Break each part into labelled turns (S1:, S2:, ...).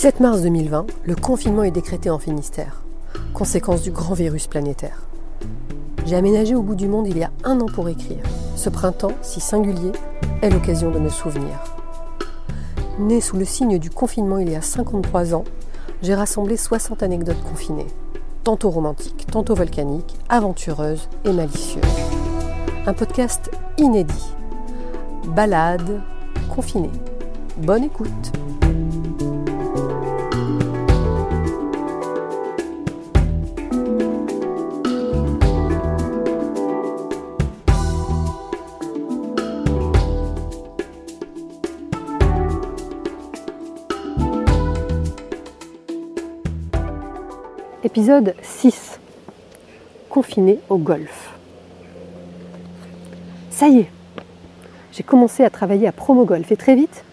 S1: 17 mars 2020, le confinement est décrété en Finistère, conséquence du grand virus planétaire. J'ai aménagé au bout du monde il y a un an pour écrire. Ce printemps, si singulier, est l'occasion de me souvenir. Né sous le signe du confinement il y a 53 ans, j'ai rassemblé 60 anecdotes confinées, tantôt romantiques, tantôt volcaniques, aventureuses et malicieuses. Un podcast inédit. Balade confinée. Bonne écoute. Épisode 6. Confiné au golf. Ça y est, j'ai commencé à travailler à Promo Golf et très vite,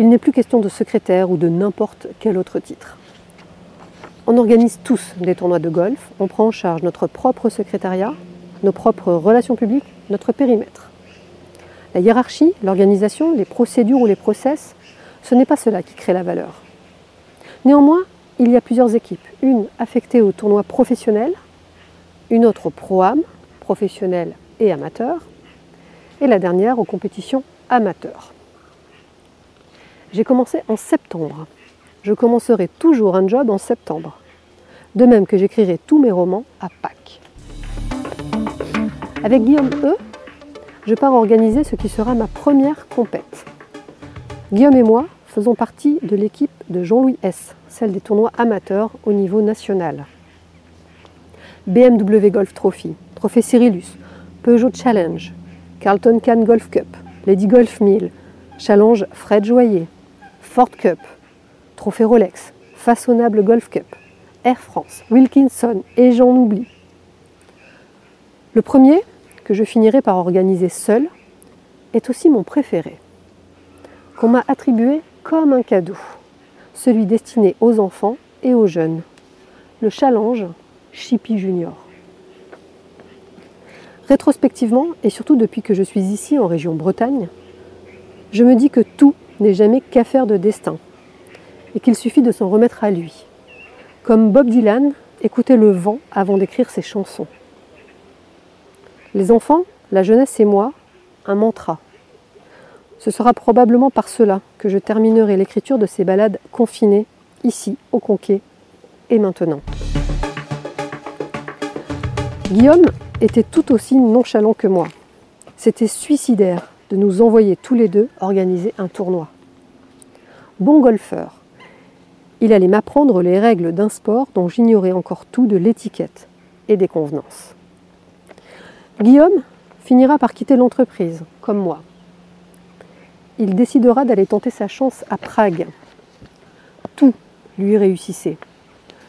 S1: il n'est plus question de secrétaire ou de n'importe quel autre titre. On organise tous des tournois de golf, on prend en charge notre propre secrétariat, nos propres relations publiques, notre périmètre. La hiérarchie, l'organisation, les procédures ou les process, ce n'est pas cela qui crée la valeur. Néanmoins, il y a plusieurs équipes. Une affectée au tournoi professionnel, une autre au pro-am, professionnel et amateur, et la dernière aux compétitions amateurs. J'ai commencé en septembre. Je commencerai toujours un job en septembre. De même que j'écrirai tous mes romans à Pâques. Avec Guillaume E, je pars organiser ce qui sera ma première compète. Guillaume et moi faisons partie de l'équipe de Jean-Louis S, celle des tournois amateurs au niveau national. BMW Golf Trophy, Trophée Cyrillus, Peugeot Challenge, Carlton Can Golf Cup, Lady Golf 1000, Challenge Fred Joyer, Ford Cup, Trophée Rolex, Façonnable Golf Cup, Air France, Wilkinson et j'en oublie. Le premier, que je finirai par organiser seul, est aussi mon préféré, qu'on m'a attribué comme un cadeau, celui destiné aux enfants et aux jeunes, le challenge Chippy Junior. Rétrospectivement, et surtout depuis que je suis ici en région Bretagne, je me dis que tout n'est jamais qu'affaire de destin et qu'il suffit de s'en remettre à lui. Comme Bob Dylan écoutait le vent avant d'écrire ses chansons. Les enfants, la jeunesse et moi, un mantra. Ce sera probablement par cela que je terminerai l'écriture de ces ballades confinées, ici, au Conquet, et maintenant. Guillaume était tout aussi nonchalant que moi. C'était suicidaire de nous envoyer tous les deux organiser un tournoi. Bon golfeur, il allait m'apprendre les règles d'un sport dont j'ignorais encore tout de l'étiquette et des convenances. Guillaume finira par quitter l'entreprise, comme moi il décidera d'aller tenter sa chance à Prague. Tout lui réussissait.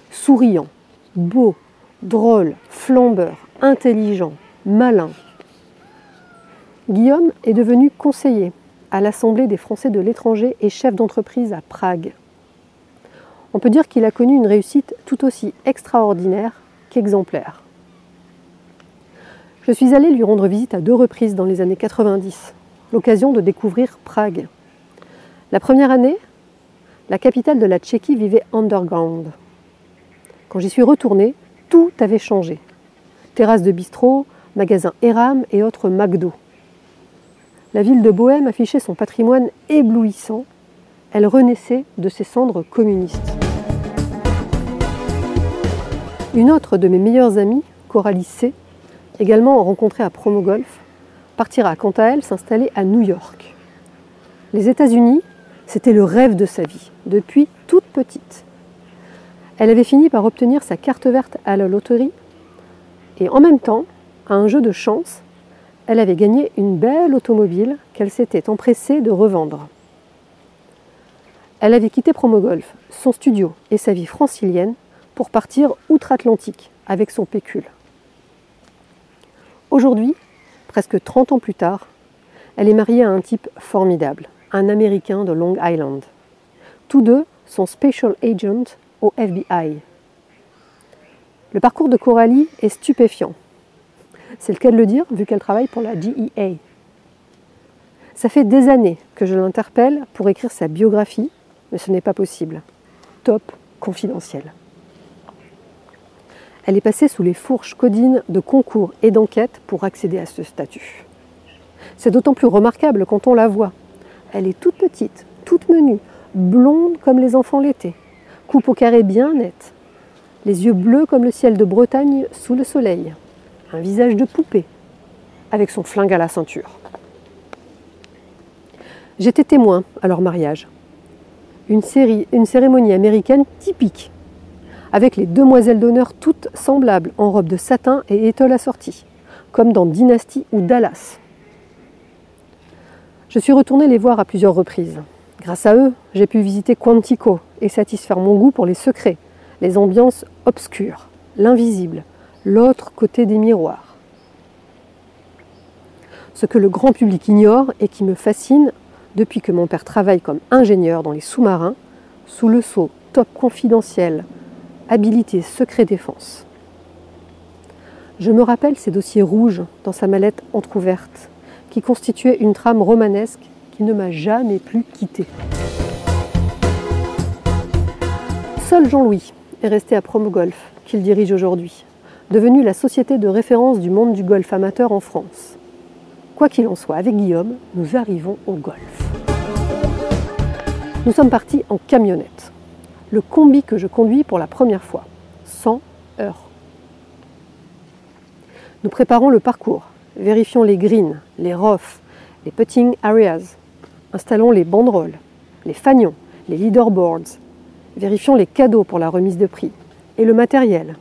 S1: Souriant, beau, drôle, flambeur, intelligent, malin. Guillaume est devenu conseiller à l'Assemblée des Français de l'étranger et chef d'entreprise à Prague. On peut dire qu'il a connu une réussite tout aussi extraordinaire qu'exemplaire. Je suis allée lui rendre visite à deux reprises dans les années 90 l'occasion de découvrir Prague. La première année, la capitale de la Tchéquie vivait underground. Quand j'y suis retournée, tout avait changé. Terrasses de bistrot, magasins Eram et autres McDo. La ville de Bohème affichait son patrimoine éblouissant. Elle renaissait de ses cendres communistes. Une autre de mes meilleures amies, Coralie C., également rencontrée à Promo Golf, partira quant à elle s'installer à New York. Les États-Unis, c'était le rêve de sa vie, depuis toute petite. Elle avait fini par obtenir sa carte verte à la loterie et en même temps, à un jeu de chance, elle avait gagné une belle automobile qu'elle s'était empressée de revendre. Elle avait quitté Promogolf, son studio et sa vie francilienne pour partir outre-Atlantique avec son pécule. Aujourd'hui, presque 30 ans plus tard, elle est mariée à un type formidable, un Américain de Long Island. Tous deux sont special agents au FBI. Le parcours de Coralie est stupéfiant. C'est le cas de le dire vu qu'elle travaille pour la GEA. Ça fait des années que je l'interpelle pour écrire sa biographie mais ce n'est pas possible. Top confidentiel. Elle est passée sous les fourches codines de concours et d'enquêtes pour accéder à ce statut. C'est d'autant plus remarquable quand on la voit. Elle est toute petite, toute menue, blonde comme les enfants l'été, coupe au carré bien nette, les yeux bleus comme le ciel de Bretagne sous le soleil, un visage de poupée, avec son flingue à la ceinture. J'étais témoin à leur mariage. Une, série, une cérémonie américaine typique, avec les demoiselles d'honneur toutes semblables en robe de satin et étoiles assorties, comme dans Dynasty ou Dallas. Je suis retournée les voir à plusieurs reprises. Grâce à eux, j'ai pu visiter Quantico et satisfaire mon goût pour les secrets, les ambiances obscures, l'invisible, l'autre côté des miroirs. Ce que le grand public ignore et qui me fascine depuis que mon père travaille comme ingénieur dans les sous-marins, sous le sceau top confidentiel, habilité secret défense. Je me rappelle ces dossiers rouges dans sa mallette entr'ouverte, qui constituaient une trame romanesque qui ne m'a jamais plus quitté. Seul Jean-Louis est resté à Promogolf, qu'il dirige aujourd'hui, devenu la société de référence du monde du golf amateur en France. Quoi qu'il en soit, avec Guillaume, nous arrivons au golf. Nous sommes partis en camionnette, le combi que je conduis pour la première fois, 100 heures. Nous préparons le parcours, vérifions les greens, les roughs, les putting areas, installons les banderoles, les fanions, les leaderboards, vérifions les cadeaux pour la remise de prix et le matériel,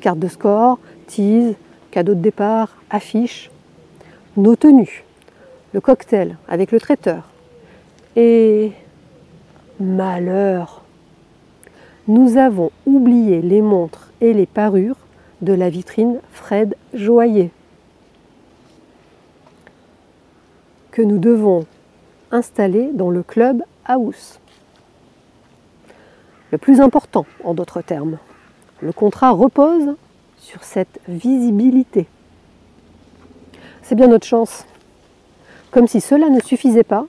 S1: carte de score, tease, cadeau de départ, affiche, nos tenues, le cocktail avec le traiteur. Et malheur, nous avons oublié les montres et les parures de la vitrine Fred Joyer que nous devons installer dans le club house. Le plus important, en d'autres termes, le contrat repose sur cette visibilité. C'est bien notre chance. Comme si cela ne suffisait pas,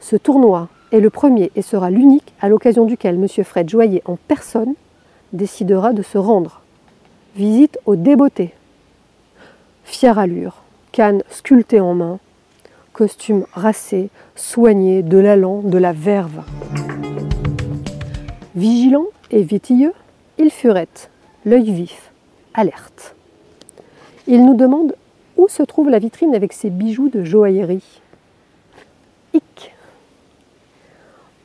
S1: ce tournoi est le premier et sera l'unique à l'occasion duquel M. Fred Joyer en personne décidera de se rendre. Visite au débeauté. Fière allure, canne sculptée en main, costume racé, soigné, de l'allant, de la verve. Vigilant et vétilleux, il furette, l'œil vif, alerte. Il nous demande où se trouve la vitrine avec ses bijoux de joaillerie.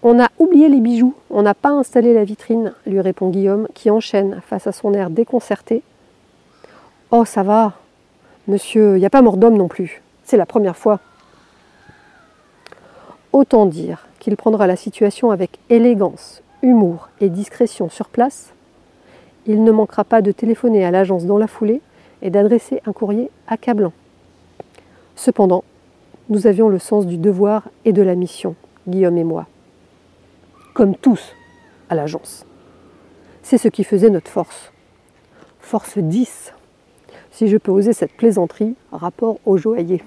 S1: On a oublié les bijoux, on n'a pas installé la vitrine, lui répond Guillaume, qui enchaîne face à son air déconcerté. Oh, ça va, monsieur, il n'y a pas mort d'homme non plus, c'est la première fois. Autant dire qu'il prendra la situation avec élégance, humour et discrétion sur place. Il ne manquera pas de téléphoner à l'agence dans la foulée et d'adresser un courrier accablant. Cependant, nous avions le sens du devoir et de la mission, Guillaume et moi. Comme tous à l'agence. C'est ce qui faisait notre force. Force 10, si je peux oser cette plaisanterie, rapport au joaillier.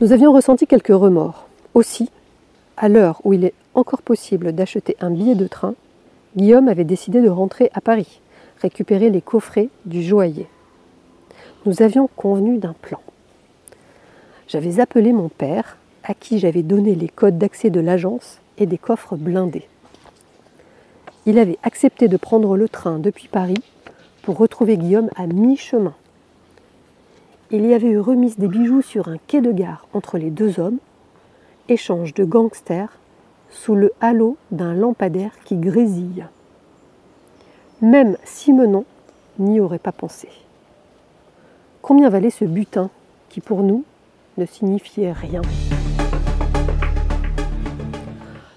S1: Nous avions ressenti quelques remords. Aussi, à l'heure où il est encore possible d'acheter un billet de train, Guillaume avait décidé de rentrer à Paris, récupérer les coffrets du joaillier. Nous avions convenu d'un plan. J'avais appelé mon père, à qui j'avais donné les codes d'accès de l'agence et des coffres blindés. Il avait accepté de prendre le train depuis Paris pour retrouver Guillaume à mi-chemin il y avait eu remise des bijoux sur un quai de gare entre les deux hommes, échange de gangsters sous le halo d'un lampadaire qui grésille. Même Simenon n'y aurait pas pensé. Combien valait ce butin qui pour nous ne signifiait rien?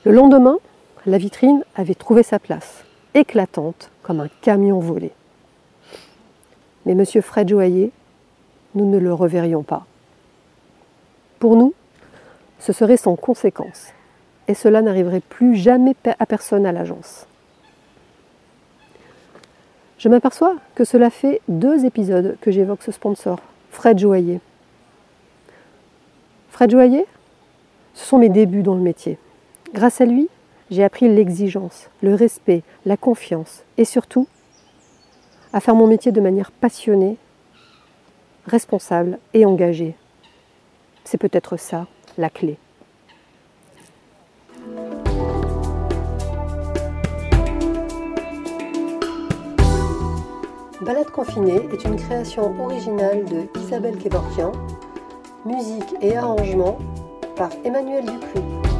S1: Le lendemain, la vitrine avait trouvé sa place, éclatante comme un camion volé. Mais M. Fred Joaillier nous ne le reverrions pas. Pour nous, ce serait sans conséquence, et cela n'arriverait plus jamais à personne à l'agence. Je m'aperçois que cela fait deux épisodes que j'évoque ce sponsor, Fred Joaillier. Fred Joaillier Ce sont mes débuts dans le métier. Grâce à lui, j'ai appris l'exigence, le respect, la confiance et surtout à faire mon métier de manière passionnée, responsable et engagée. C'est peut-être ça la clé. Balade confinée est une création originale de Isabelle Kevorkian, musique et arrangement par Emmanuel Dupuis.